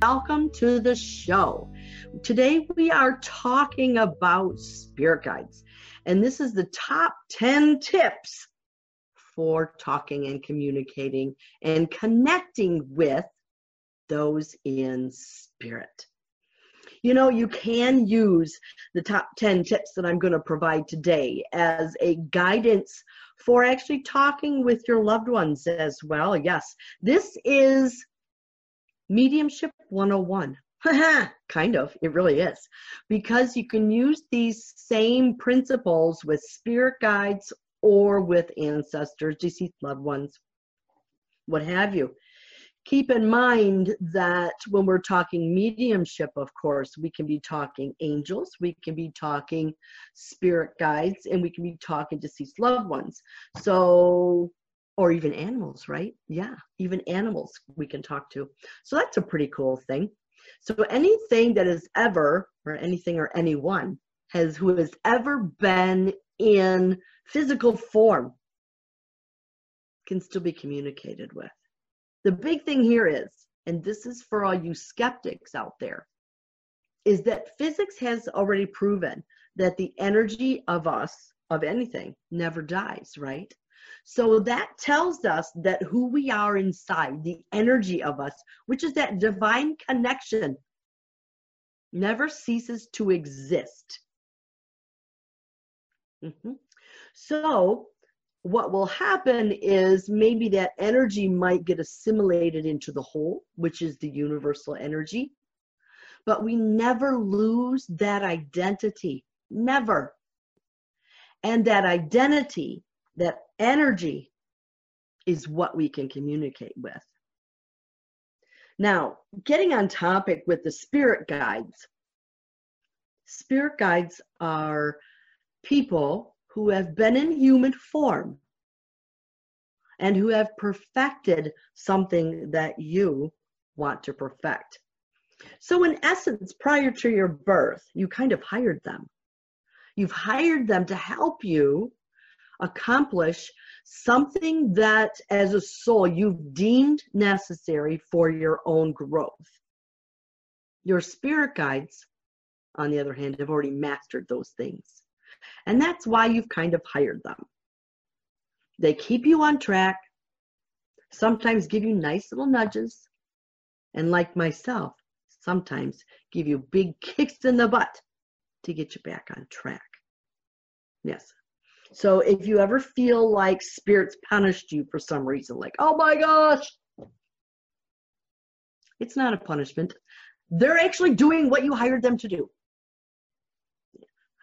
welcome to the show. Today we are talking about spirit guides, and this is the top 10 tips for talking and communicating and connecting with those in spirit. You know, you can use the top 10 tips that I'm going to provide today as a guidance for actually talking with your loved ones as well. Yes, this is Mediumship 101. kind of, it really is. Because you can use these same principles with spirit guides or with ancestors, deceased loved ones, what have you. Keep in mind that when we're talking mediumship, of course, we can be talking angels, we can be talking spirit guides, and we can be talking deceased loved ones. So or even animals, right? Yeah, even animals we can talk to. So that's a pretty cool thing. So anything that is ever, or anything or anyone, has who has ever been in physical form can still be communicated with. The big thing here is, and this is for all you skeptics out there, is that physics has already proven that the energy of us, of anything, never dies, right? So that tells us that who we are inside, the energy of us, which is that divine connection, never ceases to exist. Mm-hmm. So, what will happen is maybe that energy might get assimilated into the whole, which is the universal energy, but we never lose that identity. Never. And that identity that energy is what we can communicate with. Now, getting on topic with the spirit guides. Spirit guides are people who have been in human form and who have perfected something that you want to perfect. So, in essence, prior to your birth, you kind of hired them. You've hired them to help you accomplish something that as a soul you've deemed necessary for your own growth. Your spirit guides, on the other hand, have already mastered those things. And that's why you've kind of hired them. They keep you on track, sometimes give you nice little nudges, and like myself, sometimes give you big kicks in the butt to get you back on track. Yes, so if you ever feel like spirits punished you for some reason, like, oh my gosh, it's not a punishment. They're actually doing what you hired them to do.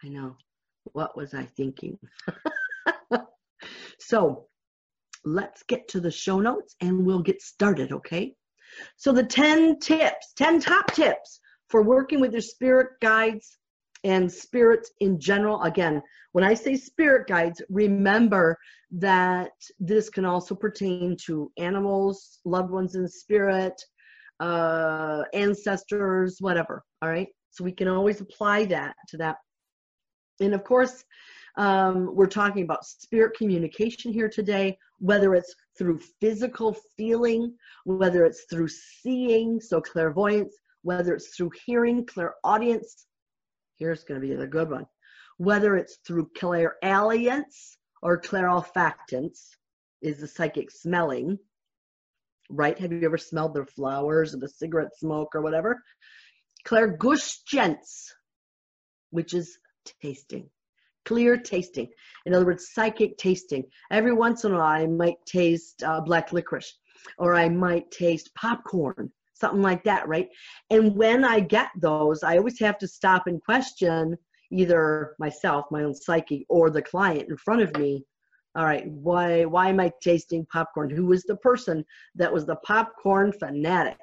I know. What was I thinking? so let's get to the show notes and we'll get started, okay? So the 10 tips, 10 top tips for working with your spirit guides and spirits in general. Again, when I say spirit guides, remember that this can also pertain to animals, loved ones in spirit, uh, ancestors, whatever. All right. So we can always apply that to that. And of course, um, we're talking about spirit communication here today, whether it's through physical feeling, whether it's through seeing, so clairvoyance, whether it's through hearing, clairaudience, Here's going to be the good one. Whether it's through clairalience or clairolfactance, is the psychic smelling, right? Have you ever smelled the flowers or the cigarette smoke or whatever? Clairgustance, which is tasting, clear tasting. In other words, psychic tasting. Every once in a while, I might taste uh, black licorice or I might taste popcorn something like that, right? And when I get those, I always have to stop and question either myself, my own psyche, or the client in front of me. All right, why why am I tasting popcorn? Who was the person that was the popcorn fanatic?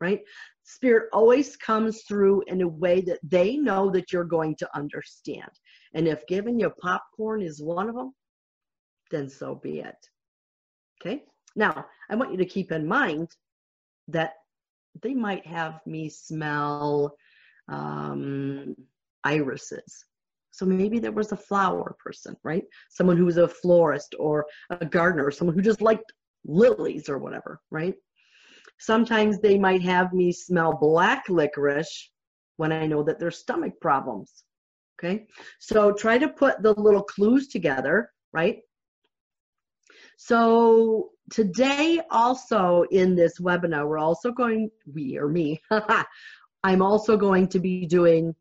Right? Spirit always comes through in a way that they know that you're going to understand. And if giving you popcorn is one of them, then so be it. Okay? Now, I want you to keep in mind that they might have me smell um, irises. So maybe there was a flower person, right? Someone who was a florist or a gardener or someone who just liked lilies or whatever, right? Sometimes they might have me smell black licorice when I know that there's stomach problems. Okay, so try to put the little clues together, right? So today also in this webinar, we're also going, we or me, I'm also going to be doing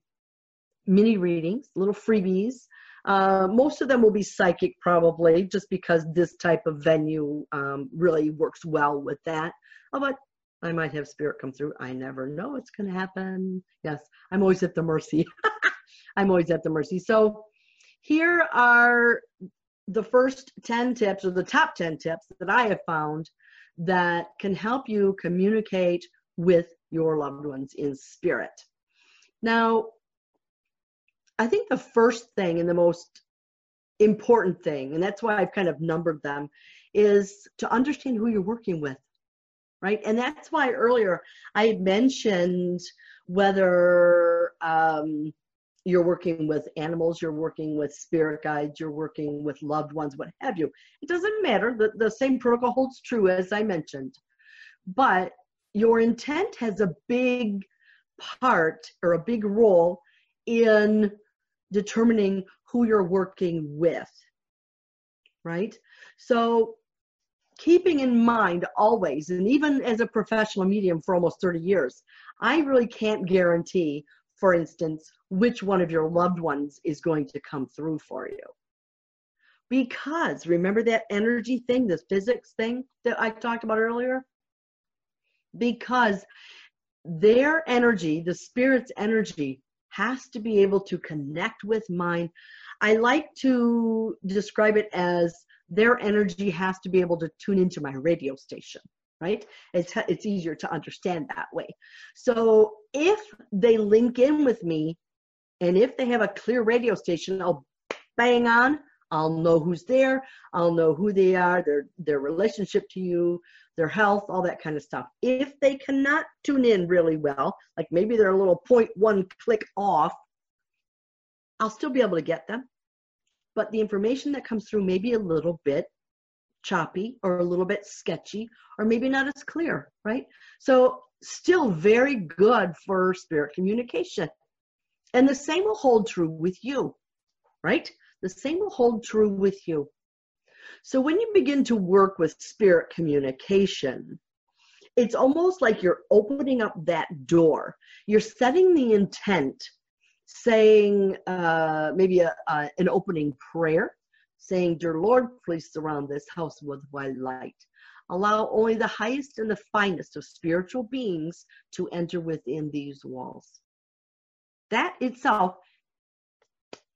mini readings, little freebies. Uh, most of them will be psychic probably just because this type of venue um, really works well with that. Oh, but I might have spirit come through. I never know it's going to happen. Yes, I'm always at the mercy. I'm always at the mercy. So here are the first 10 tips or the top 10 tips that I have found that can help you communicate with your loved ones in spirit. Now, I think the first thing and the most important thing, and that's why I've kind of numbered them, is to understand who you're working with, right? And that's why earlier I mentioned whether um, you're working with animals, you're working with spirit guides, you're working with loved ones, what have you. It doesn't matter. The, the same protocol holds true as I mentioned. But your intent has a big part or a big role in determining who you're working with. Right? So keeping in mind always, and even as a professional medium for almost 30 years, I really can't guarantee for instance, which one of your loved ones is going to come through for you. Because remember that energy thing, this physics thing that I talked about earlier? Because their energy, the spirit's energy, has to be able to connect with mine. I like to describe it as their energy has to be able to tune into my radio station right? It's, it's easier to understand that way. So if they link in with me and if they have a clear radio station, I'll bang on. I'll know who's there. I'll know who they are, their their relationship to you, their health, all that kind of stuff. If they cannot tune in really well, like maybe they're a little point one click off, I'll still be able to get them. But the information that comes through may be a little bit choppy or a little bit sketchy or maybe not as clear, right? So, still very good for spirit communication. And the same will hold true with you, right? The same will hold true with you. So, when you begin to work with spirit communication, it's almost like you're opening up that door. You're setting the intent, saying uh, maybe a, uh, an opening prayer saying, Dear Lord, please surround this house with white light. Allow only the highest and the finest of spiritual beings to enter within these walls. That itself,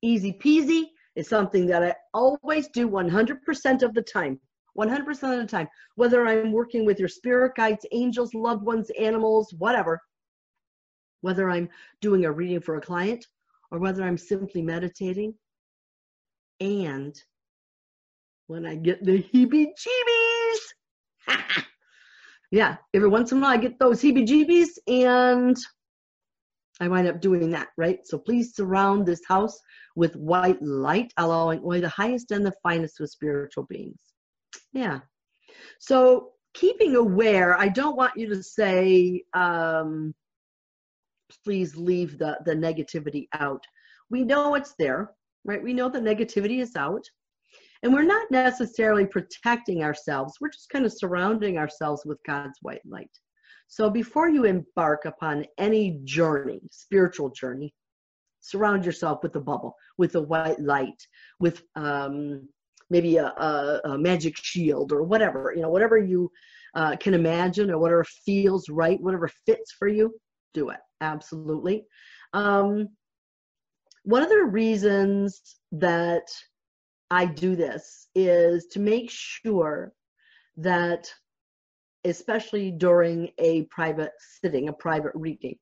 easy peasy, is something that I always do 100% of the time. 100% of the time. Whether I'm working with your spirit guides, angels, loved ones, animals, whatever. Whether I'm doing a reading for a client or whether I'm simply meditating. And when I get the heebie jeebies. yeah, every once in a while I get those heebie jeebies and I wind up doing that, right? So please surround this house with white light, allowing only the highest and the finest of spiritual beings. Yeah. So keeping aware, I don't want you to say, um, please leave the, the negativity out. We know it's there, right? We know the negativity is out. And we're not necessarily protecting ourselves, we're just kind of surrounding ourselves with God's white light. So before you embark upon any journey, spiritual journey, surround yourself with a bubble, with a white light, with um, maybe a, a, a, magic shield or whatever, you know, whatever you uh, can imagine or whatever feels right, whatever fits for you, do it. Absolutely. Um, one of the reasons that I do this is to make sure that, especially during a private sitting, a private reading,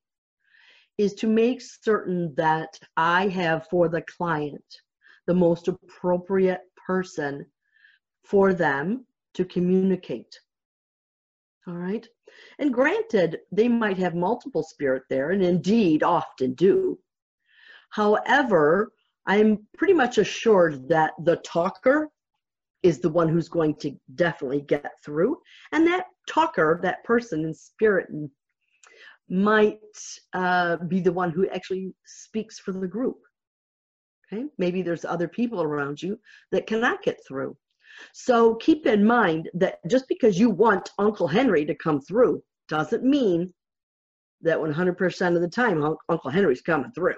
is to make certain that I have for the client the most appropriate person for them to communicate. All right. And granted, they might have multiple spirit there, and indeed often do. However, I'm pretty much assured that the talker is the one who's going to definitely get through. And that talker, that person in spirit, might uh, be the one who actually speaks for the group. Okay, maybe there's other people around you that cannot get through. So keep in mind that just because you want Uncle Henry to come through doesn't mean that 100% of the time Uncle Henry's coming through.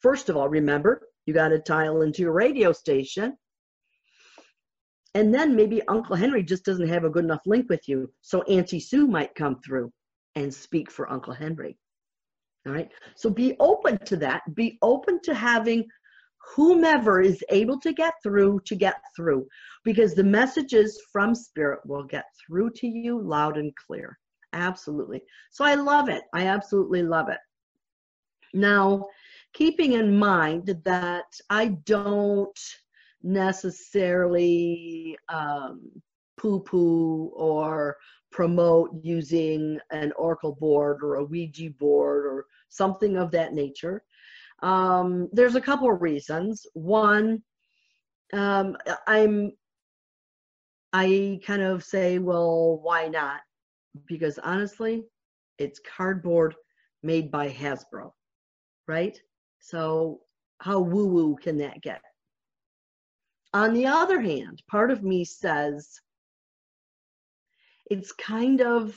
First of all, remember, you got to tile into your radio station. And then maybe Uncle Henry just doesn't have a good enough link with you. So Auntie Sue might come through and speak for Uncle Henry. All right. So be open to that. Be open to having whomever is able to get through to get through because the messages from spirit will get through to you loud and clear absolutely so i love it i absolutely love it now keeping in mind that i don't necessarily um, poo poo or promote using an oracle board or a ouija board or something of that nature um, there's a couple of reasons. One, um, I'm, I kind of say, well, why not? Because honestly, it's cardboard made by Hasbro, right? So how woo woo can that get? On the other hand, part of me says it's kind of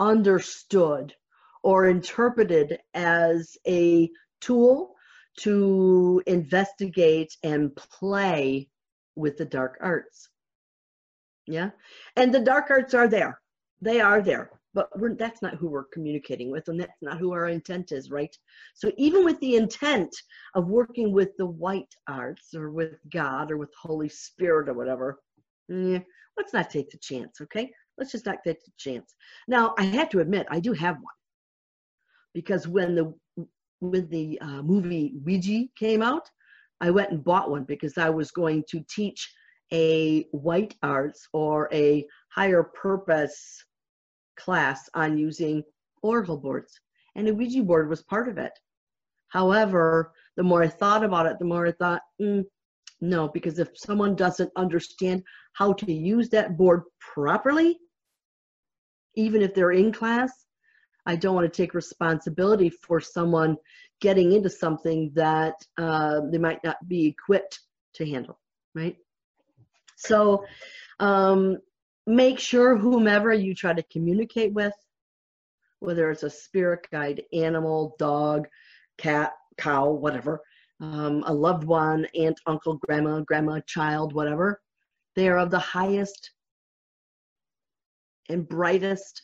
understood or interpreted as a tool to investigate and play with the dark arts. Yeah. And the dark arts are there. They are there. But that's not who we're communicating with, and that's not who our intent is, right? So, even with the intent of working with the white arts or with God or with Holy Spirit or whatever, yeah, let's not take the chance, okay? Let's just not take the chance. Now, I have to admit, I do have one because when the when the uh, movie Ouija came out, I went and bought one because I was going to teach a white arts or a higher purpose class on using oracle boards. And a Ouija board was part of it. However, the more I thought about it, the more I thought, mm, no, because if someone doesn't understand how to use that board properly, even if they're in class, I don't want to take responsibility for someone getting into something that uh, they might not be equipped to handle, right? So um, make sure whomever you try to communicate with, whether it's a spirit guide, animal, dog, cat, cow, whatever, um, a loved one, aunt, uncle, grandma, grandma, child, whatever, they are of the highest and brightest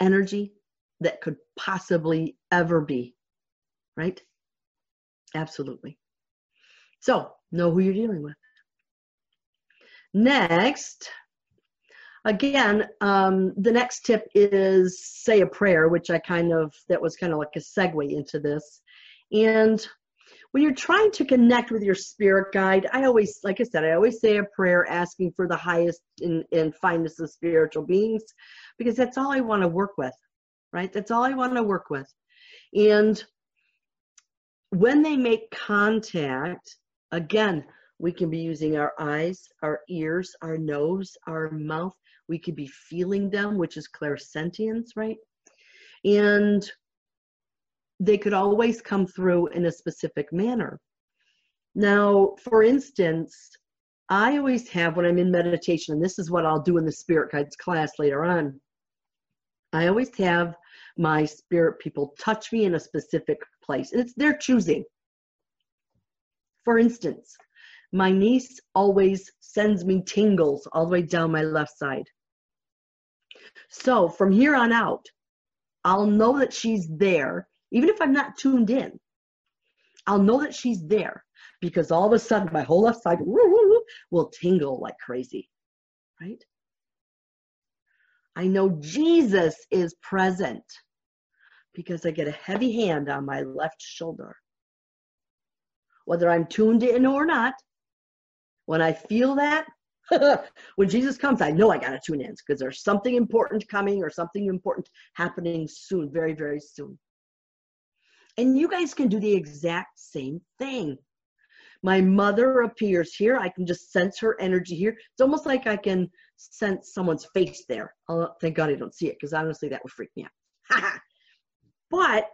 energy that could possibly ever be. Right? Absolutely. So, know who you're dealing with. Next, again, um, the next tip is say a prayer, which I kind of, that was kind of like a segue into this. And when you're trying to connect with your spirit guide, I always, like I said, I always say a prayer asking for the highest and, and finest of spiritual beings because that's all I want to work with, right? That's all I want to work with. And when they make contact, again, we can be using our eyes, our ears, our nose, our mouth. We could be feeling them, which is clairsentience, right? And they could always come through in a specific manner. Now, for instance, I always have when I'm in meditation, and this is what I'll do in the spirit guides class later on. I always have my spirit people touch me in a specific place, and it's their choosing. For instance, my niece always sends me tingles all the way down my left side. So from here on out, I'll know that she's there, even if I'm not tuned in. I'll know that she's there because all of a sudden my whole left side will tingle like crazy, right? I know Jesus is present because I get a heavy hand on my left shoulder. Whether I'm tuned in or not, when I feel that, when Jesus comes, I know I got to tune in because there's something important coming or something important happening soon, very, very soon. And you guys can do the exact same thing My mother appears here. I can just sense her energy here. It's almost like I can sense someone's face there. Oh, thank God I don't see it because honestly, that would freak me out. but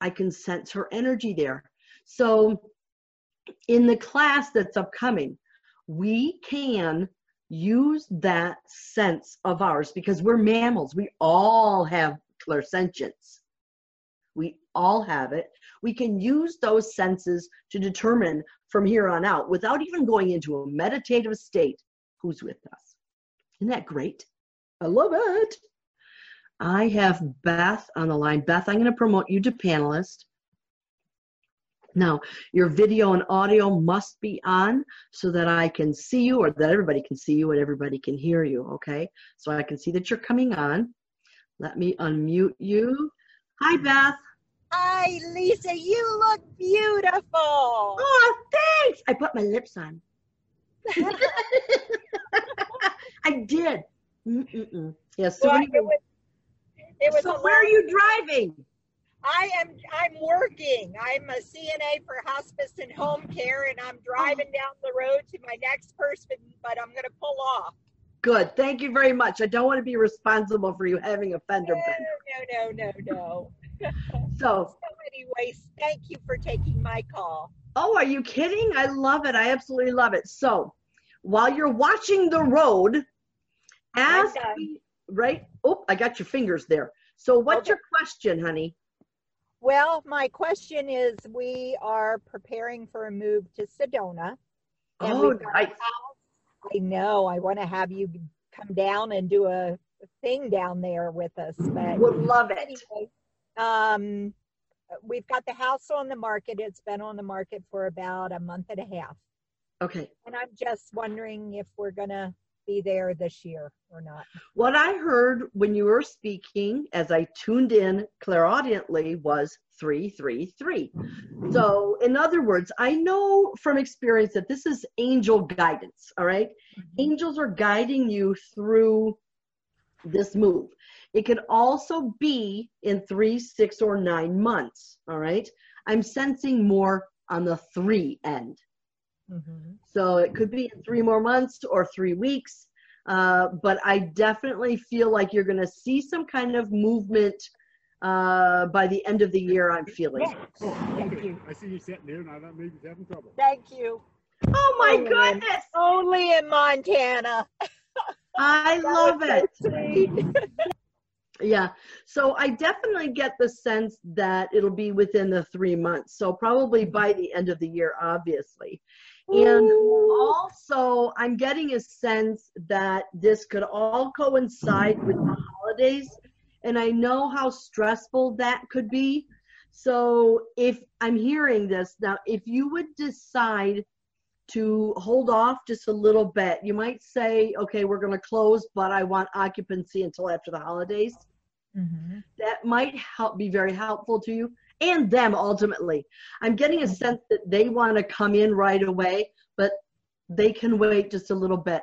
I can sense her energy there. So, in the class that's upcoming, we can use that sense of ours because we're mammals. We all have clairsentience. We all have it. We can use those senses to determine from here on out, without even going into a meditative state, who's with us. Isn't that great? I love it. I have Beth on the line. Beth, I'm going to promote you to panelist. Now, your video and audio must be on so that I can see you or that everybody can see you and everybody can hear you, okay? So I can see that you're coming on. Let me unmute you. Hi, Beth. Hi, Lisa. You look beautiful. Oh, thanks. I put my lips on. I did. Mm-mm-mm. Yeah, so, well, it was, it was so where are you driving? I am I'm working. I'm a CNA for hospice and home care and I'm driving down the road to my next person, but I'm gonna pull off. Good. Thank you very much. I don't want to be responsible for you having a fender no, bender. No, no, no, no. so, so anyways, thank you for taking my call. Oh, are you kidding? I love it. I absolutely love it. So while you're watching the road, ask me, right? Oh, I got your fingers there. So what's okay. your question, honey? Well, my question is we are preparing for a move to Sedona. oh, nice. I know. I want to have you come down and do a thing down there with us. But would love it. Anyway, um, we've got the house on the market. It's been on the market for about a month and a half. Okay. And I'm just wondering if we're going to be there this year or not. What I heard when you were speaking, as I tuned in clairaudiently, was 333. So, in other words, I know from experience that this is angel guidance, all right? mm-hmm. Angels are guiding you through this move. It could also be in three, six, or nine months, all right? I'm sensing more on the three end. Mm-hmm. So it could be three more months or three weeks. Uh, but I definitely feel like you're going to see some kind of movement uh, by the end of the year. I'm feeling. Oh, thank you. I see you sitting there now. That maybe you're having trouble. Thank you. Oh my only goodness! In, only in Montana. I love it. yeah. So I definitely get the sense that it'll be within the three months. So probably by the end of the year, obviously. And also, I'm getting a sense that this could all coincide with the holidays. And I know how stressful that could be. So, if I'm hearing this now, if you would decide to hold off just a little bit, you might say, okay, we're going to close, but I want occupancy until after the holidays. Mm-hmm. That might help be very helpful to you and them ultimately. I'm getting a mm-hmm. sense that they want to come in right away, but they can wait just a little bit.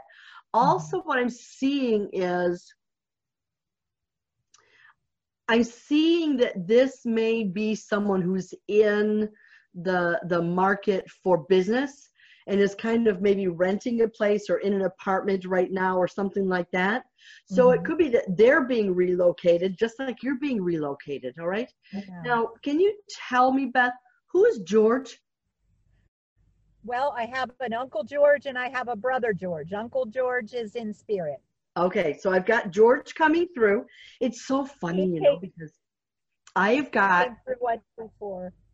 Also, what I'm seeing is I'm seeing that this may be someone who's in the the market for business and is kind of maybe renting a place or in an apartment right now or something like that. So mm-hmm. it could be that they're being relocated just like you're being relocated, all right? Yeah. Now, can you tell me, Beth, who is George? Well, I have an Uncle George and I have a brother George. Uncle George is in spirit. Okay, so I've got George coming through. It's so funny, you know, because I've got.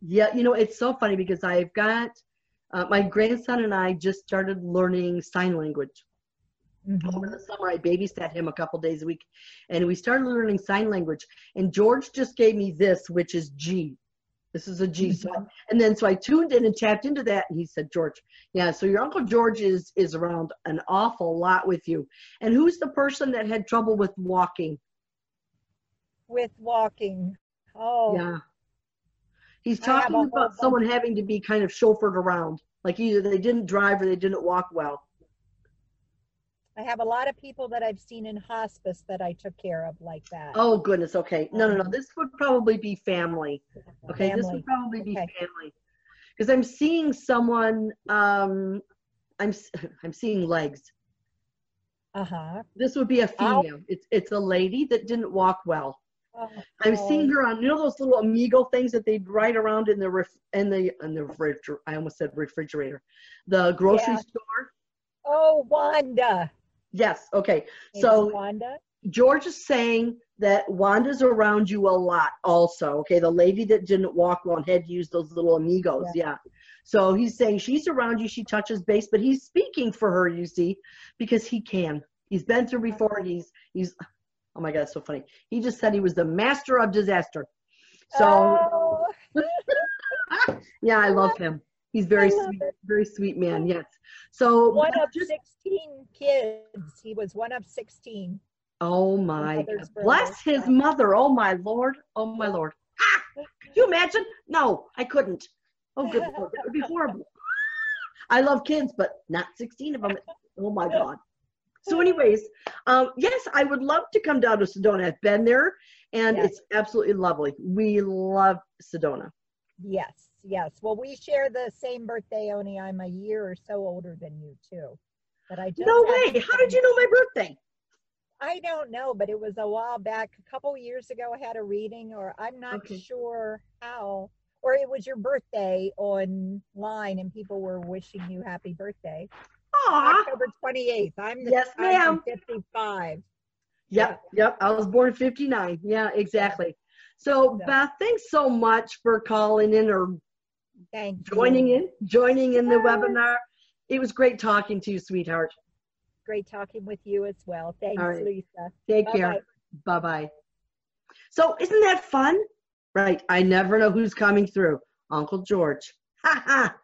Yeah, you know, it's so funny because I've got uh, my grandson and I just started learning sign language. Mm-hmm. Over the summer, I babysat him a couple days a week, and we started learning sign language. And George just gave me this, which is G. This is a G. Mm-hmm. So, I, and then so I tuned in and tapped into that, and he said, George, yeah. So your uncle George is is around an awful lot with you. And who's the person that had trouble with walking? With walking. Oh. Yeah. He's talking about someone having to be kind of chauffeured around, like either they didn't drive or they didn't walk well. I have a lot of people that I've seen in hospice that I took care of like that. Oh goodness. Okay. No, no, no. Um, this would probably be family. Okay. Family. This would probably be okay. family. because I'm seeing someone. Um, I'm I'm seeing legs. Uh-huh. This would be a female. It's it's a lady that didn't walk well. Oh, I'm seeing her on you know those little amigo things that they ride around in the ref, in the in the refrigerator. I almost said refrigerator, the grocery Yeah. store. Oh, Wanda. Yes. Okay. Maybe So Wanda. George is saying that Wanda's around you a lot. Also, okay, the lady that didn't walk and had to use those little amigos. Yeah. So he's saying she's around you. She touches base, but he's speaking for her. You see, because he can. He's been through uh-huh. before. He's he's. Oh my God, it's so funny. He just said he was the master of disaster. So oh, yeah, I love him. He's very sweet, it. very sweet man. Yes. So one of just 16 kids. He was one of 16. oh my God. bless his mother. Oh my Lord. Oh my Lord. Ah, could you imagine? No, I couldn't. Oh good Lord, that would be horrible. I love kids, but not 16 of them. Oh my God. So, anyways, um, yes, I would love to come down to Sedona. I've been there, and Yes. it's absolutely lovely. We love Sedona. Yes, yes. Well, we share the same birthday, only I'm a year or so older than you, too. But I just No way. How did you know my birthday? I don't know, but it was a while back. A couple years ago, I had a reading, or I'm not Okay. sure how. Or it was your birthday online, and people were wishing you happy birthday. October 28th. I'm the Yes, I'm ma'am. 55. Yep, yep. I was born 59. Yeah, exactly. So. Beth, thanks so much for calling in or Thank joining you. in, joining in the Yes. webinar. It was great talking to you, sweetheart. Great talking with you as well. Thanks, right. Lisa. Take Bye-bye. care. Bye bye. So, isn't that fun? Right. I never know who's coming through. Uncle George. Ha ha.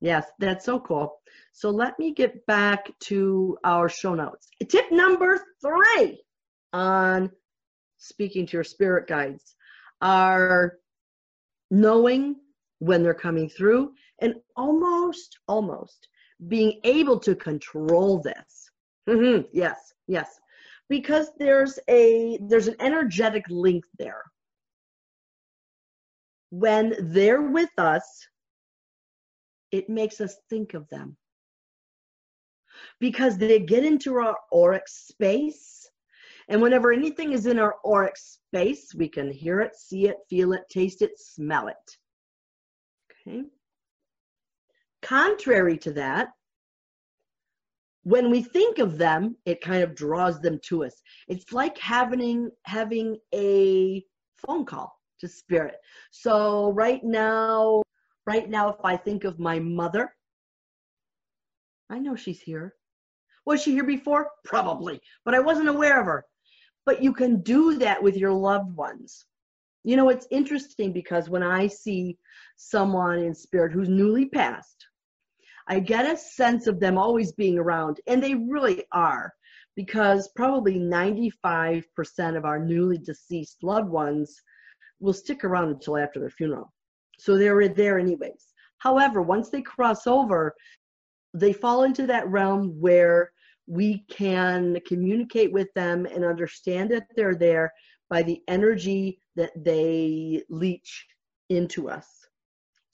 Yes, that's so cool. So, let me get back to our show notes. Tip number three on speaking to your spirit guides are knowing when they're coming through and almost, almost being able to control this. Mhm, Yes, yes because there's a there's an energetic link there when they're with us it makes us think of them because they get into our auric space and whenever anything is in our auric space we can hear it see it feel it taste it smell it okay contrary to that when we think of them, it kind of draws them to us. It's like having having a phone call to spirit. So right now, right now, if I think of my mother, I know she's here. Was she here before? Probably, but I wasn't aware of her. But you can do that with your loved ones. You know, it's interesting because when I see someone in spirit who's newly passed, I get a sense of them always being around, and they really are, because probably 95% of our newly deceased loved ones will stick around until after their funeral. So they're there anyways. However, once they cross over, they fall into that realm where we can communicate with them and understand that they're there by the energy that they leach into us.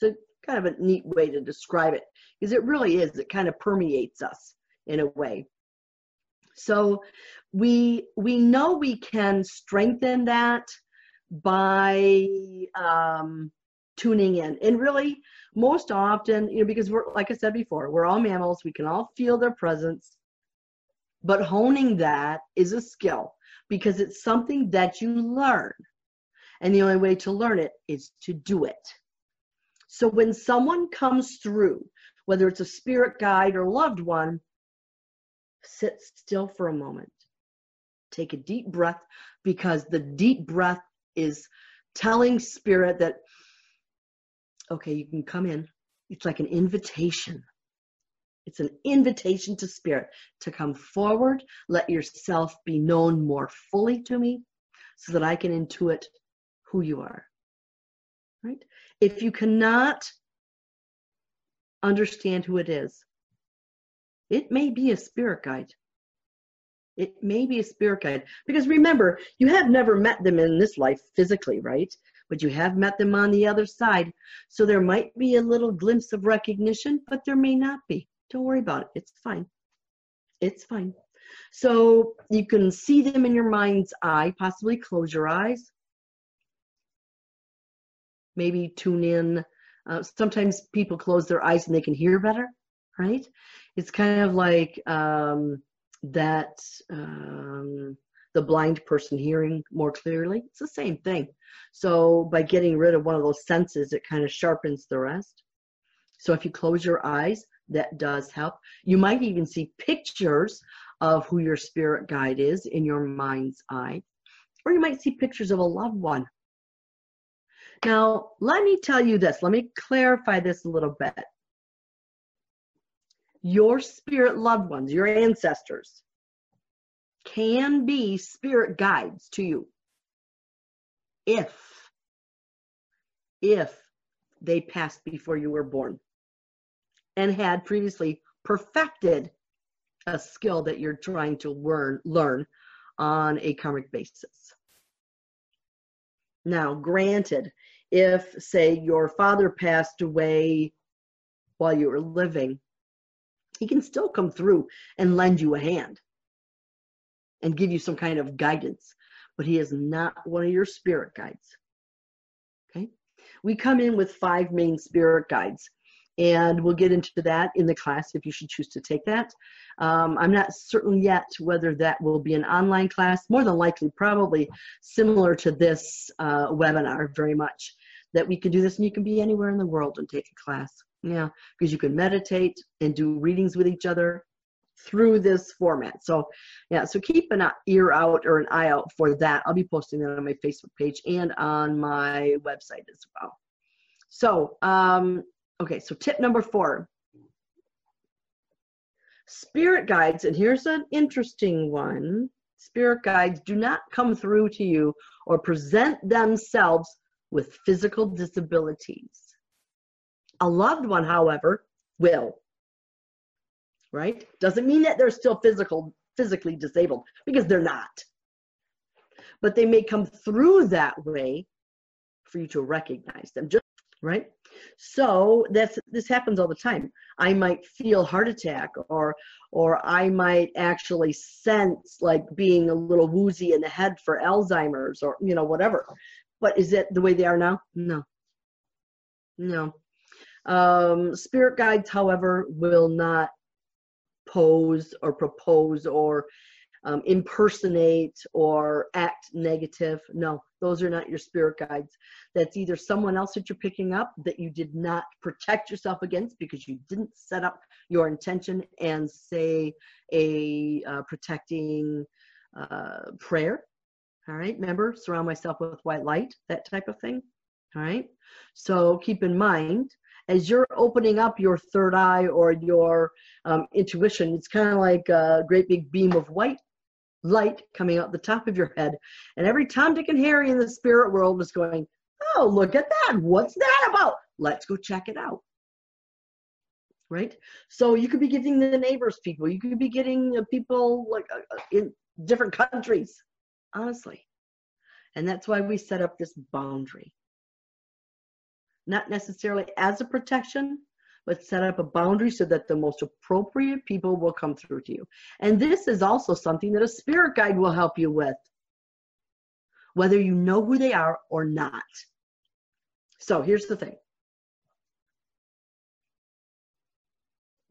A kind of a neat way to describe it because it really is it kind of permeates us in a way so we we know we can strengthen that by um, tuning in and really most often you know because we're like i said before we're all mammals we can all feel their presence but honing that is a skill because it's something that you learn and the only way to learn it is to do it so when someone comes through whether it's a spirit guide or loved one, sit still for a moment. Take a deep breath because the deep breath is telling spirit that, okay, you can come in. It's like an invitation. It's an invitation to spirit to come forward, let yourself be known more fully to me so that I can intuit who you are. Right? If you cannot understand who it is. It may be a spirit guide. It may be a spirit guide. Because remember, you have never met them in this life physically, right? But you have met them on the other side. So there might be a little glimpse of recognition, but there may not be. Don't worry about it. It's fine. It's fine. So you can see them in your mind's eye, possibly close your eyes. Maybe tune in. Uh, sometimes people close their eyes and they can hear better, right? It's kind of like um, that um, the blind person hearing more clearly. It's the same thing. So by getting rid of one of those senses, it kind of sharpens the rest. So if you close your eyes, that does help. You might even see pictures of who your spirit guide is in your mind's eye, or you might see pictures of a loved one. Now, let me tell you this, let me clarify this a little bit. Your spirit loved ones, your ancestors, can be spirit guides to you if if they passed before you were born and had previously perfected a skill that you're trying to learn learn on a karmic basis. Now, granted, if say your father passed away while you were living, he can still come through and lend you a hand and give you some kind of guidance, but he is not one of your spirit guides. Okay? We come in with five main spirit guides and we'll get into that in the class if you should choose to take that. Um, I'm not certain yet whether that will be an online class, more than likely, probably similar to this uh, webinar very much, that we can do this and you can be anywhere in the world and take a class. Yeah, because you can meditate and do readings with each other through this format. So yeah, so keep an ear out or an eye out for that. I'll be posting that on my Facebook page and on my website as well. So um, Okay, so tip number four. Spirit guides, and here's an interesting one. Spirit guides do not come through to you or present themselves with physical disabilities. A loved one, however, will. Right? Doesn't mean that they're still physical, physically disabled because they're not. But they may come through that way for you to recognize them. Just right? So that's this happens all the time. I might feel heart attack or or I might actually sense like being a little woozy in the head for Alzheimer's or you know whatever. But is it the way they are now? No. No. Um, spirit guides, however, will not pose or propose or um, impersonate or act negative. No, those are not your spirit guides. That's either someone else that you're picking up that you did not protect yourself against because you didn't set up your intention and say a uh, protecting uh, prayer. All right, remember, surround myself with white light, that type of thing. All right, so keep in mind as you're opening up your third eye or your um, intuition, it's kind of like a great big beam of white light coming out the top of your head. And every Tom, Dick, and Harry in the spirit world is going, Oh, look at that. What's that about? Let's go check it out. Right? So you could be getting the neighbors people. You could be getting people like uh, uh, in different countries, honestly. And that's why we set up this boundary. Not necessarily as a protection, but set up a boundary so that the most appropriate people will come through to you. And this is also something that a spirit guide will help you with, whether you know who they are or not. So here's the thing.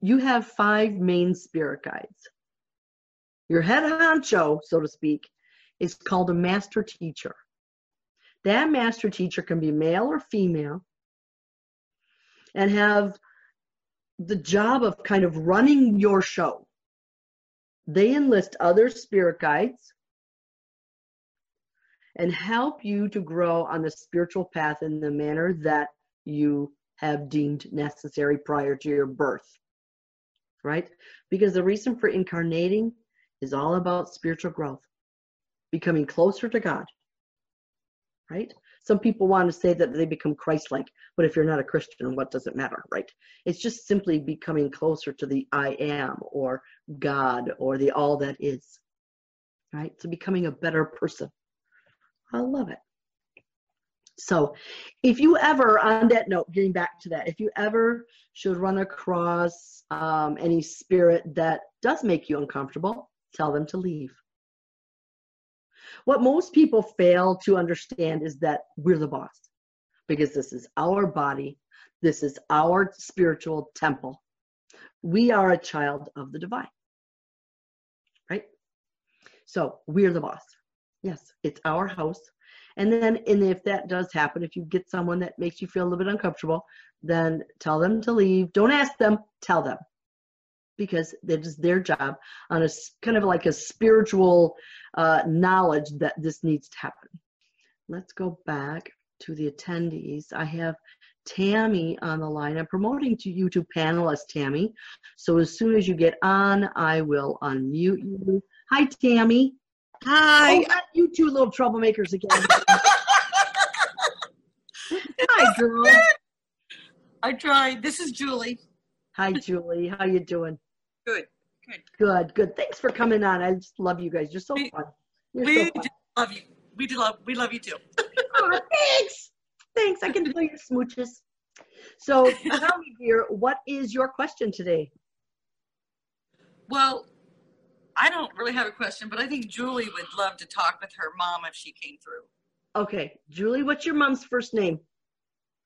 You have five main spirit guides. Your head honcho, so to speak, is called a master teacher. That master teacher can be male or female and have the job of kind of running your show. They enlist other spirit guides and help you to grow on the spiritual path in the manner that you have deemed necessary prior to your birth. Right? Because the reason for incarnating is all about spiritual growth, becoming closer to God. Right? Some people want to say that they become Christ like, but if you're not a Christian, what does it matter, right? It's just simply becoming closer to the I am or God or the all that is, right? So becoming a better person. I love it. So, if you ever, on that note, getting back to that, if you ever should run across um, any spirit that does make you uncomfortable, tell them to leave. What most people fail to understand is that we're the boss because this is our body, this is our spiritual temple. We are a child of the divine, right? So we're the boss. Yes, it's our house. And then, and if that does happen, if you get someone that makes you feel a little bit uncomfortable, then tell them to leave. Don't ask them, tell them. Because it is their job on a kind of like a spiritual uh, knowledge that this needs to happen. Let's go back to the attendees. I have Tammy on the line. I'm promoting to you to panelist, Tammy. So as soon as you get on, I will unmute you. Hi, Tammy. Hi. Oh, you two little troublemakers again. Hi, girl. I tried. This is Julie. Hi, Julie. How you doing? Good. Good. Good, good. Thanks for coming on. I just love you guys. You're so We- fun. You're we so fun. do love you. We do love. We love you too. Aw, oh, thanks. Thanks. I can feel your smooches. So tell me, dear, what is your question today? Well, I don't really have a question, but I think Julie would love to talk with her mom if she came through. Okay, Julie, what's your mom's first name?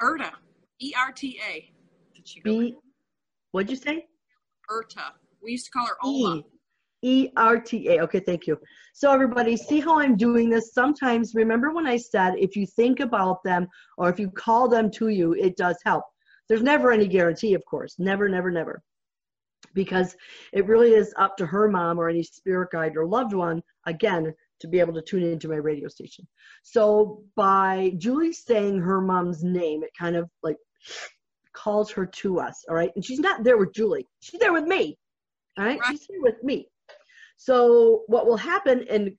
Erta. E R T A. Did she go? B. What'd you say? Erta. We used to call her. E. E R T A. Okay, thank you. So, everybody, see how I'm doing this? Sometimes, remember when I said if you think about them or if you call them to you, it does help. There's never any guarantee, of course. Never, never, never. Because it really is up to her mom or any spirit guide or loved one, again, to be able to tune into my radio station. So, by Julie saying her mom's name, it kind of like calls her to us, all right? And she's not there with Julie, she's there with me, all right? Right. She's here with me. So what will happen, and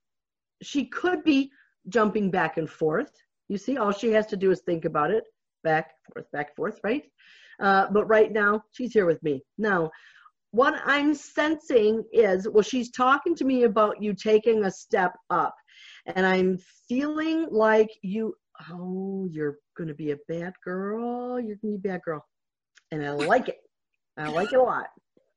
she could be jumping back and forth. You see, all she has to do is think about it, back, forth, back, forth, right? Uh, but right now, she's here with me. Now, what I'm sensing is, well, she's talking to me about you taking a step up, and I'm feeling like you, oh, you're going to be a bad girl. You're going to be a bad girl. And I like it. I like it a lot.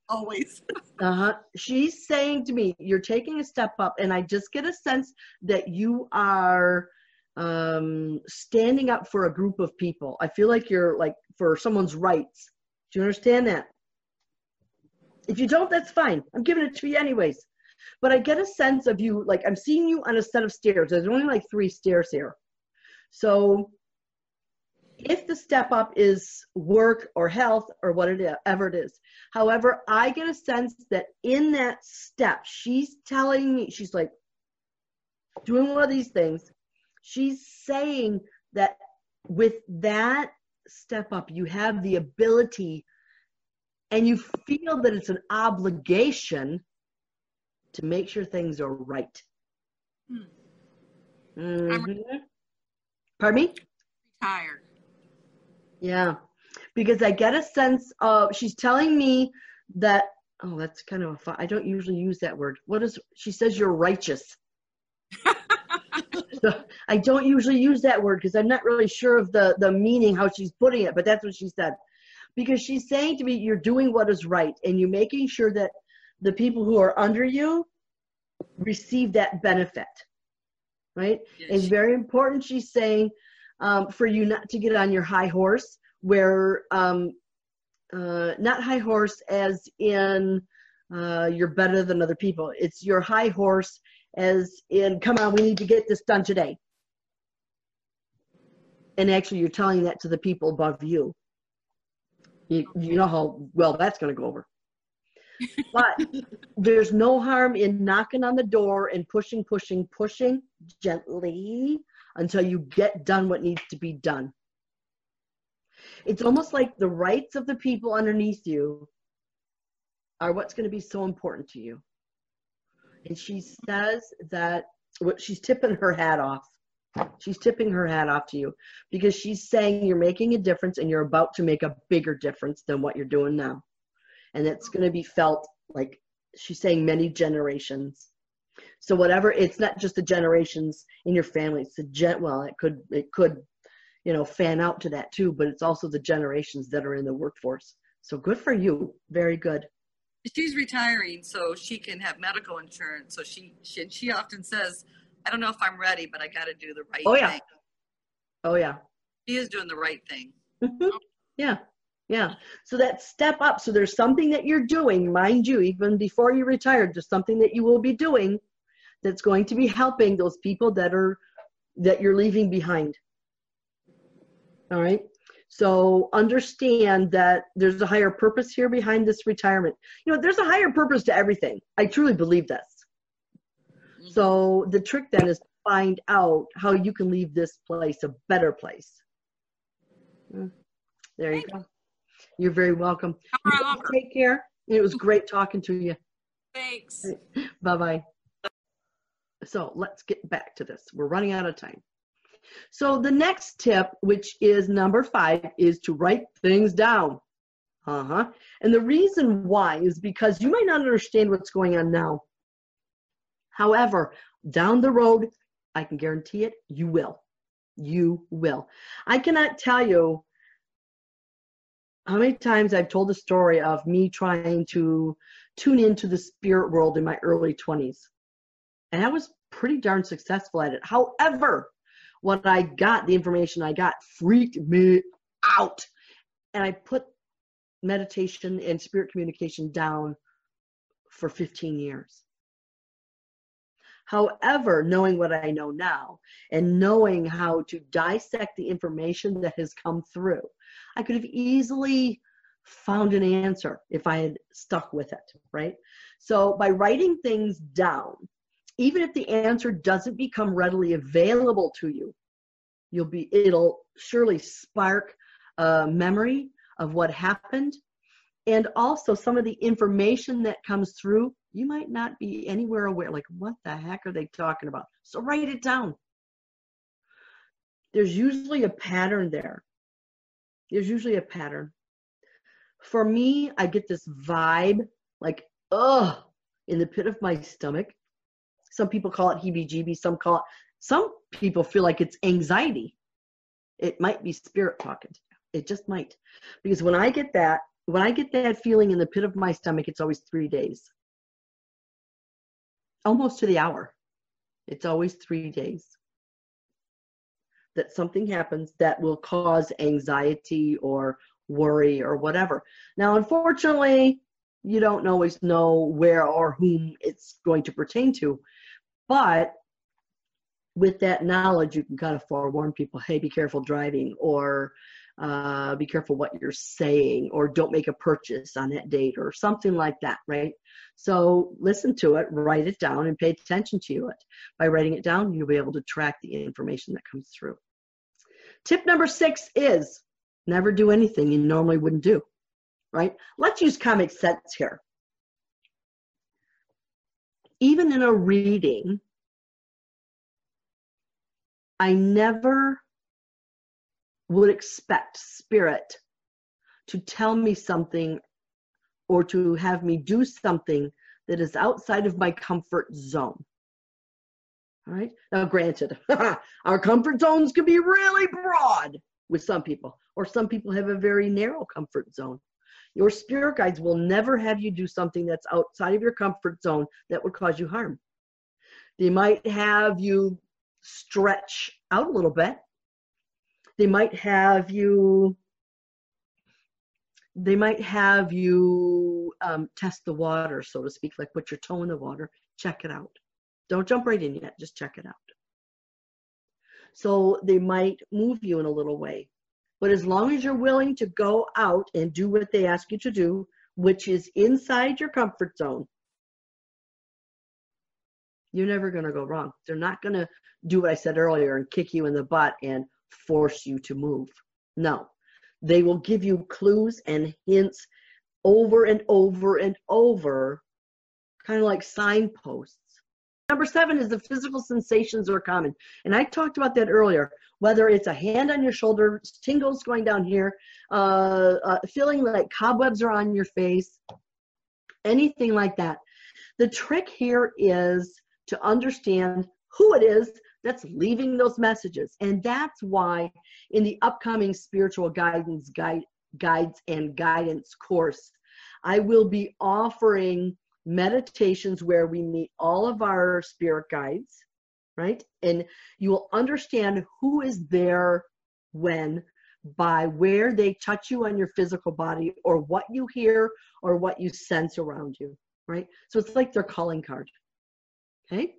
Always. Uh-huh. She's saying to me, you're taking a step up, and I just get a sense that you are um, standing up for a group of people. I feel like you're like for someone's rights. Do you understand that? If you don't, that's fine. I'm giving it to you anyways. But I get a sense of you, like I'm seeing you on a set of stairs. There's only like three stairs here. So if the step up is work or health or whatever it is. However, I get a sense that in that step, she's telling me, she's like doing one of these things. She's saying that with that step up, you have the ability and you feel that it's an obligation to make sure things are right. Hmm. Mhm. Pardon me? Tired. Yeah, because I get a sense of she's telling me that. Oh, that's kind of a. I don't usually use that word. What is? She says you're righteous. So I don't usually use that word because I'm not really sure of the the meaning how she's putting it, but that's what she said. Because she's saying to me, you're doing what is right, and you're making sure that the people who are under you receive that benefit. Right? It's very important, she's saying, um, for you not to get on your high horse, where um, uh, not high horse as in uh, you're better than other people. It's your high horse as in, come on, we need to get this done today. And actually, you're telling that to the people above you. You, you know how well that's going to go over. But there's no harm in knocking on the door and pushing, pushing, pushing gently until you get done what needs to be done. It's almost like the rights of the people underneath you are what's going to be so important to you. And she says that what she's tipping her hat off. She's tipping her hat off to you because she's saying you're making a difference and you're about to make a bigger difference than what you're doing now. And it's going to be felt like she's saying many generations. So whatever, it's not just the generations in your family. It's the gen. Well, it could it could you know, fan out to that too, but it's also the generations that are in the workforce. So good for you. Very good. She's retiring so she can have medical insurance. So she she, she often says, I don't know if I'm ready, but I got to do the right Oh, yeah. thing. Oh yeah. She is doing the right thing. Mhm. yeah. Yeah. So that step up. So there's something that you're doing, mind you, even before you retired, there's something that you will be doing that's going to be helping those people that are that you're leaving behind. All right. So understand that there's a higher purpose here behind this retirement. You know, there's a higher purpose to everything. I truly believe this. Mhm. So the trick then is to find out how you can leave this place a better place. Mm. There you go. You're very welcome. Tell her I love her. Take care. It was great talking to you. Thanks. Bye bye. So let's get back to this. We're running out of time. So the next tip, which is number five, is to write things down. Uh huh. And the reason why is because you might not understand what's going on now. However, down the road, I can guarantee it, you will. You will. I cannot tell you how many times I've told the story of me trying to tune into the spirit world in my early 20s. And I was pretty darn successful at it. However, what I got, the information I got, freaked me out. And I put meditation and spirit communication down for 15 years. However, knowing what I know now and knowing how to dissect the information that has come through, I could have easily found an answer if I had stuck with it, right? So by writing things down, even if the answer doesn't become readily available to you, you'll be it'll surely spark a memory of what happened. And also some of the information that comes through you might not be anywhere aware like what the heck are they talking about? So write it down. There's usually a pattern there. There's usually a pattern. For me i get this vibe like ugh in the pit of my stomach some people call it heebie jeebies some call it some people feel like it's anxiety. It might be spirit talking it just might. Because when i get that when i get that feeling in the pit of my stomach it's always three days. Almost to the hour. It's always three days that something happens that will cause anxiety or worry or whatever. Now unfortunately you don't always know where or whom it's going to pertain to but with that knowledge, you can kind of forewarn people, hey, be careful driving, or uh, be careful what you're saying, or don't make a purchase on that date, or something like that, right? So listen to it, write it down, and pay attention to it. By writing it down, you'll be able to track the information that comes through. Tip number six is never do anything you normally wouldn't do, right? Let's use comic sense here. Even in a reading, I never would expect spirit to tell me something or to have me do something that is outside of my comfort zone. All right. Now, granted, our comfort zones can be really broad with some people, or some people have a very narrow comfort zone. Your spirit guides will never have you do something that's outside of your comfort zone that would cause you harm. They might have you stretch out a little bit. They might have you they might have you um, test the water, so to speak, like put your toe in the water, check it out. Don't jump right in yet, just check it out. So they might move you in a little way. But as long as you're willing to go out and do what they ask you to do, which is inside your comfort zone, you're never going to go wrong. They're not going to do what I said earlier and kick you in the butt and force you to move. No, they will give you clues and hints over and over and over, kind of like signposts. Number seven is the physical sensations are common. And I talked about that earlier. Whether it's a hand on your shoulder, tingles going down here, uh, uh, feeling like cobwebs are on your face, anything like that. The trick here is to understand who it is that's leaving those messages. And that's why in the upcoming spiritual guidance guide, guides and guidance course, I will be offering meditations where we meet all of our spirit guides, right? And you will understand who is there when by where they touch you on your physical body or what you hear or what you sense around you, right? So it's like their calling card. Okay?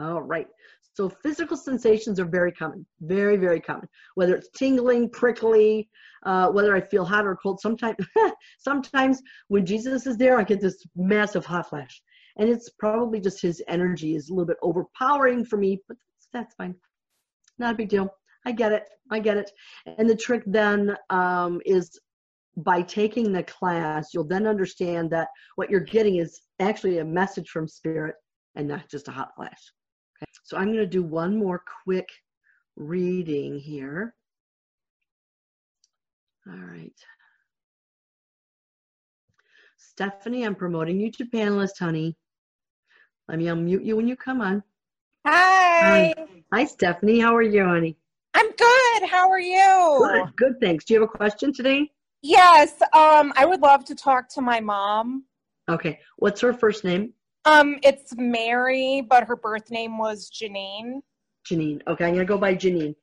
All right. So physical sensations are very common, very, very common. Whether it's tingling, prickly, uh, whether I feel hot or cold. Sometimes, sometimes when Jesus is there, I get this massive hot flash, and it's probably just his energy is a little bit overpowering for me, but that's, fine. Not a big deal. I get it. I get it. And the trick then um, is by taking the class, you'll then understand that what you're getting is actually a message from spirit and not just a hot flash. Okay. So I'm going to do one more quick reading here. All right. Stephanie, I'm promoting you to panelist, honey. Let me unmute you when you come on. Hi. Hi, Hi Stephanie. How are you, honey? I'm good. How are you? Good, good, thanks. Do you have a question today? Yes. Um, I would love to talk to my mom. Okay. What's her first name? Um, it's Mary, but her birth name was Janine. Janine. Okay, I'm gonna go by Janine.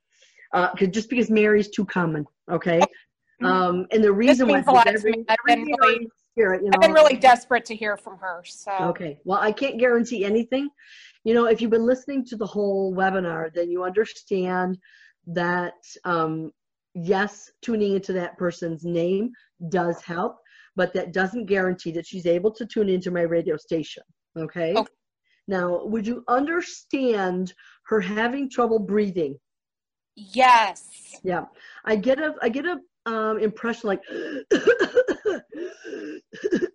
Uh, just because Mary's too common. Okay. Um, and the reason why means a lot to every- I've been really- spirit, you know. I've been really desperate to hear from her. So Okay. Well, I can't guarantee anything. You know, if you've been listening to the whole webinar, then you understand that um, yes, tuning into that person's name does help, but that doesn't guarantee that she's able to tune into my radio station. Okay. Okay. Now, would you understand her having trouble breathing? yes. Yeah, I get a I get a um, impression like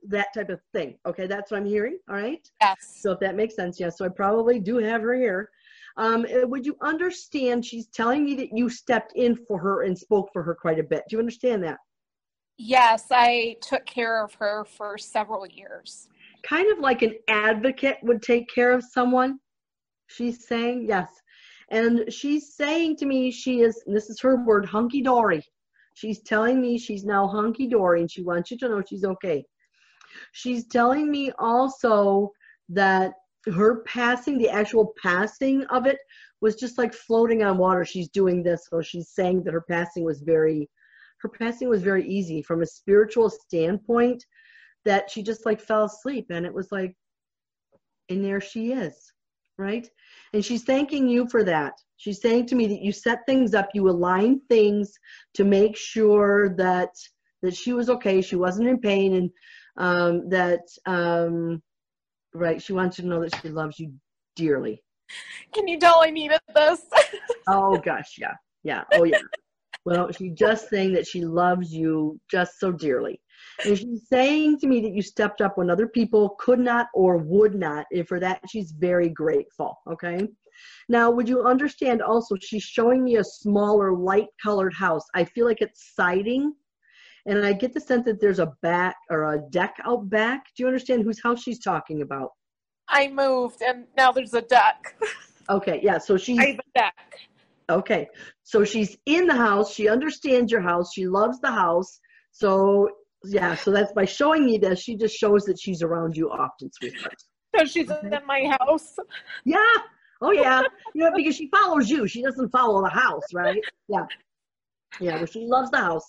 that type of thing. Okay, that's what I'm hearing. All right. Yes. So if that makes sense, yes. So I probably do have her here. Um, uh, would you understand? She's telling me that you stepped in for her and spoke for her quite a bit. Do you understand that? Yes, I took care of her for several years. Kind of like an advocate would take care of someone. She's saying yes, and she's saying to me she is. This is her word, hunky dory. She's telling me she's now hunky dory, and she wants you to know she's okay. She's telling me also that her passing, the actual passing of it, was just like floating on water. She's doing this, so she's saying that her passing was very, her passing was very easy from a spiritual standpoint. That she just like fell asleep, and it was like, and there she is, right? And she's thanking you for that. She's saying to me that you set things up, you align things to make sure that that she was okay, she wasn't in pain, and um, that um, right, she wants you to know that she loves you dearly. Can you tell I needed this? Oh gosh, yeah, yeah, oh yeah. Well, she's just saying that she loves you just so dearly. And she's saying to me that you stepped up when other people could not or would not, and for that she's very grateful. Okay. Now, would you understand also, she's showing me a smaller light colored house. I feel like it's siding, and I get the sense that there's a back or a deck out back. Do you understand whose house she's talking about? I moved and now there's a deck. Okay, yeah, so she's I have a deck. Okay, so she's in the house. She understands your house. She loves the house. So yeah, so that's by showing me this. She just shows that she's around you often, sweetheart. So she's in my house. Yeah. Oh yeah. You know because she follows you. She doesn't follow the house, right? Yeah. Yeah, well, she loves the house.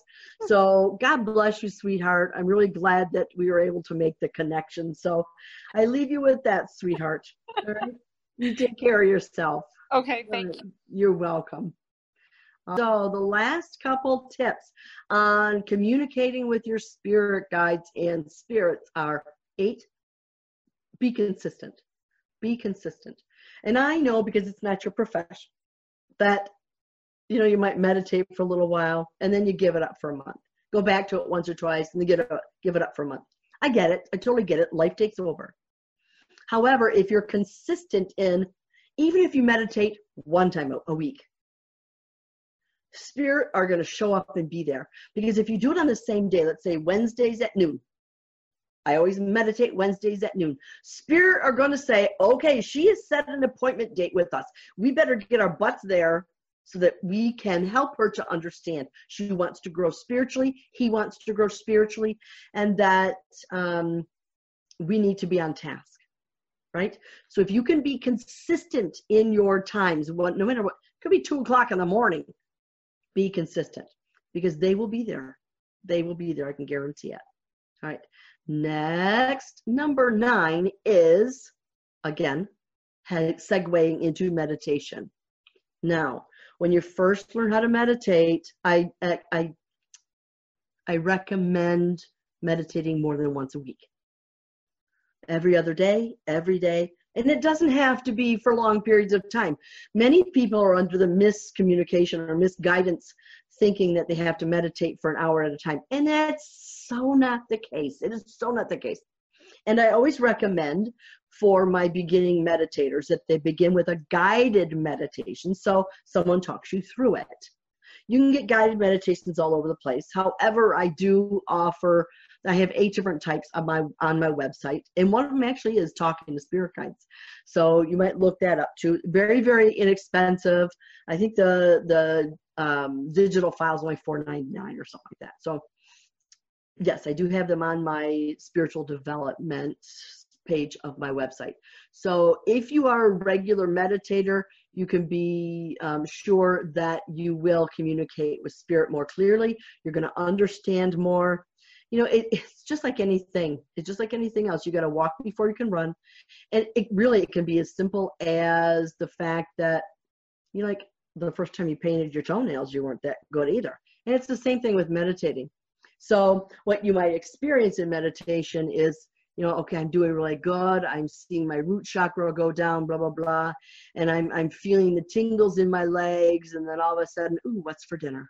So God bless you, sweetheart. I'm really glad that we were able to make the connection. So I leave you with that, sweetheart. All right. You take care of yourself. Okay, thank you. You're welcome. So, the last couple tips on communicating with your spirit guides and spirits are eight, be consistent. Be consistent. And I know because it's not your profession that you know you might meditate for a little while and then you give it up for a month. Go back to it once or twice and then get it, give it up for a month. I get it. I totally get it. Life takes over. However, if you're consistent in even if you meditate one time a, a week, spirit are going to show up and be there. Because if you do it on the same day, let's say Wednesdays at noon, I always meditate Wednesdays at noon. Spirit are going to say, okay, she has set an appointment date with us. We better get our butts there so that we can help her to understand she wants to grow spiritually, he wants to grow spiritually, and that um, we need to be on task, right? So if you can be consistent in your times, what, no matter what, could be two o'clock in the morning, be consistent because they will be there. They will be there. I can guarantee it. All right. Next, number nine is again segueing into meditation. Now, when you first learn how to meditate, I, I, I recommend meditating more than once a week. Every other day, every day. And it doesn't have to be for long periods of time. Many people are under the miscommunication or misguidance thinking that they have to meditate for an hour at a time. And that's so not the case. It is so not the case. And I always recommend for my beginning meditators that they begin with a guided meditation so someone talks you through it. You can get guided meditations all over the place. However, I do offer I have eight different types on my on my website, and one of them actually is talking to spirit guides. So you might look that up too. Very very inexpensive. I think the the um, digital files only four ninety nine or something like that. So yes, I do have them on my spiritual development page of my website. So if you are a regular meditator, you can be um, sure that you will communicate with spirit more clearly. You're going to understand more. You know, it, it's just like anything. It's just like anything else. You got to walk before you can run, and it really it can be as simple as the fact that you like the first time you painted your toenails, you weren't that good either. And it's the same thing with meditating. So what you might experience in meditation is you know, okay, I'm doing really good. I'm seeing my root chakra go down, blah, blah, blah. And I'm, I'm feeling the tingles in my legs. And then all of a sudden, ooh, what's for dinner?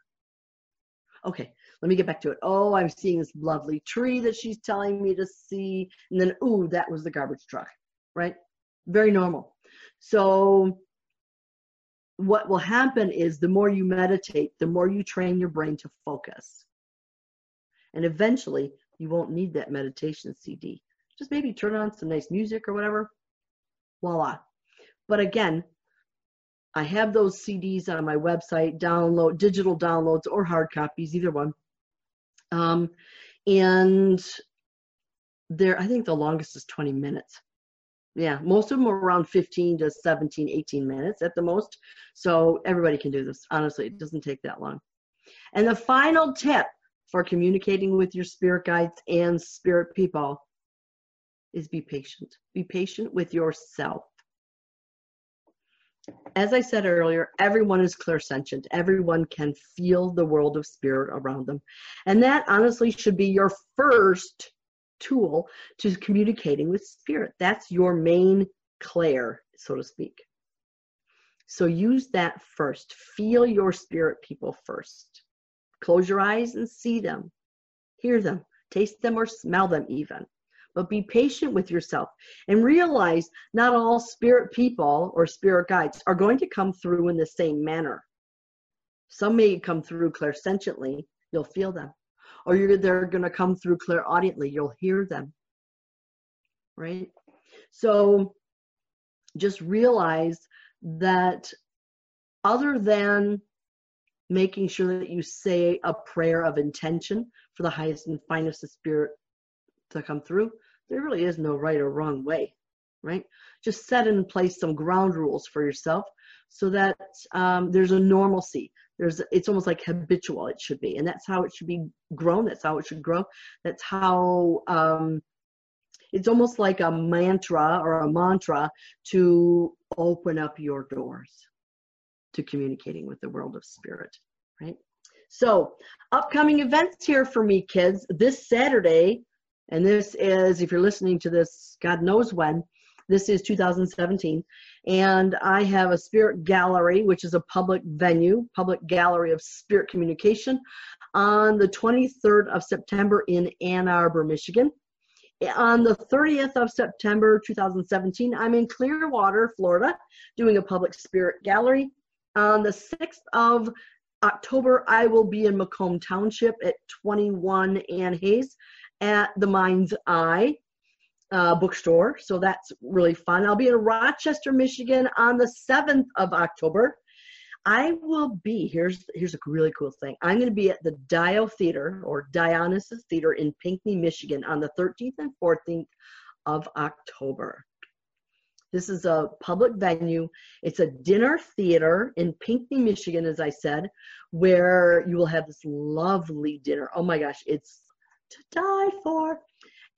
Okay, let me get back to it. Oh, I'm seeing this lovely tree that she's telling me to see. And then, ooh, that was the garbage truck, right? Very normal. So, what will happen is the more you meditate, the more you train your brain to focus. And eventually, you won't need that meditation CD just maybe turn on some nice music or whatever. Voila. But again, I have those CDs on my website, download digital downloads or hard copies, either one. Um, and there, I think the longest is 20 minutes. Yeah, most of them are around 15 to 17, 18 minutes at the most. So everybody can do this. Honestly, it doesn't take that long. And the final tip for communicating with your spirit guides and spirit people is be patient. Be patient with yourself. As I said earlier, everyone is clairsentient. Everyone can feel the world of spirit around them. And that honestly should be your first tool to communicating with spirit. That's your main clair, so to speak. So use that first. Feel your spirit people first. Close your eyes and see them, hear them, taste them, or smell them even but be patient with yourself and realize not all spirit people or spirit guides are going to come through in the same manner. Some may come through clairsentiently, you'll feel them, or you're, they're going to come through clairaudiently, you'll hear them. Right? So just realize that other than making sure that you say a prayer of intention for the highest and finest of spirit to come through, there really is no right or wrong way, right? Just set in place some ground rules for yourself so that um, there's a normalcy. There's it's almost like habitual. It should be, and that's how it should be grown. That's how it should grow. That's how um, it's almost like a mantra or a mantra to open up your doors to communicating with the world of spirit, right? So, upcoming events here for me, kids. This Saturday, and this is, if you're listening to this, God knows when, this is 2017. And I have a spirit gallery, which is a public venue, public gallery of spirit communication, on the 23rd of September in Ann Arbor, Michigan. On the 30th of September 2017, I'm in Clearwater, Florida, doing a public spirit gallery. On the 6th of October, I will be in Macomb Township at 21 Ann Hayes at the Mind's Eye uh, bookstore. So that's really fun. I'll be in Rochester, Michigan on the 7th of October. I will be here's here's a really cool thing. I'm going to be at the Dio Theater or Dionysus Theater in Pinckney, Michigan on the 13th and 14th of October. This is a public venue. It's a dinner theater in Pinckney, Michigan, as I said, where you will have this lovely dinner. Oh my gosh, it's to die for.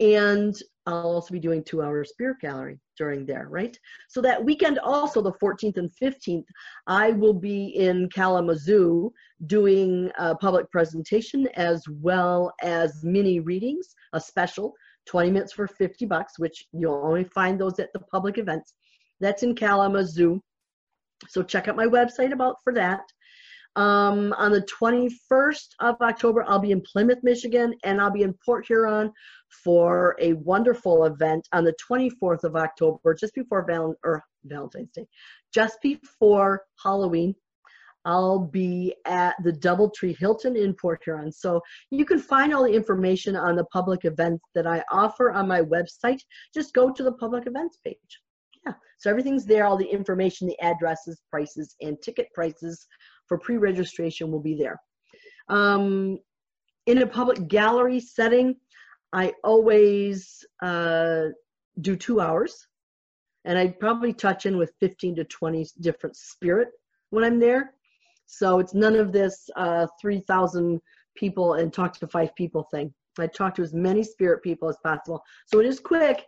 And I'll also be doing two hour spirit gallery during there, right? So that weekend, also the 14th and 15th, I will be in Kalamazoo doing a public presentation as well as mini readings, a special 20 minutes for 50 bucks, which you'll only find those at the public events. That's in Kalamazoo. So check out my website about for that. Um, on the 21st of October, I'll be in Plymouth, Michigan, and I'll be in Port Huron for a wonderful event on the 24th of October, just before Val- or Valentine's Day, just before Halloween. I'll be at the Doubletree Hilton in Port Huron. So you can find all the information on the public events that I offer on my website. Just go to the public events page. Yeah, so everything's there. All the information, the addresses, prices, and ticket prices for pre-registration will be there. Um, in a public gallery setting, I always uh, do two hours, and I probably touch in with 15 to 20 different spirit when I'm there. So it's none of this uh, 3,000 people and talk to five people thing. I talk to as many spirit people as possible. So it is quick,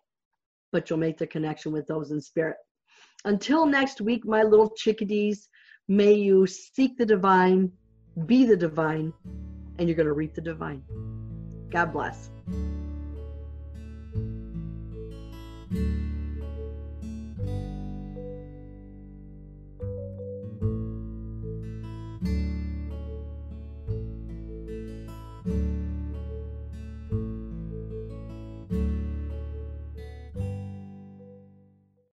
but you'll make the connection with those in spirit. Until next week, my little chickadees, may you seek the divine, be the divine, and you're going to reap the divine. God bless.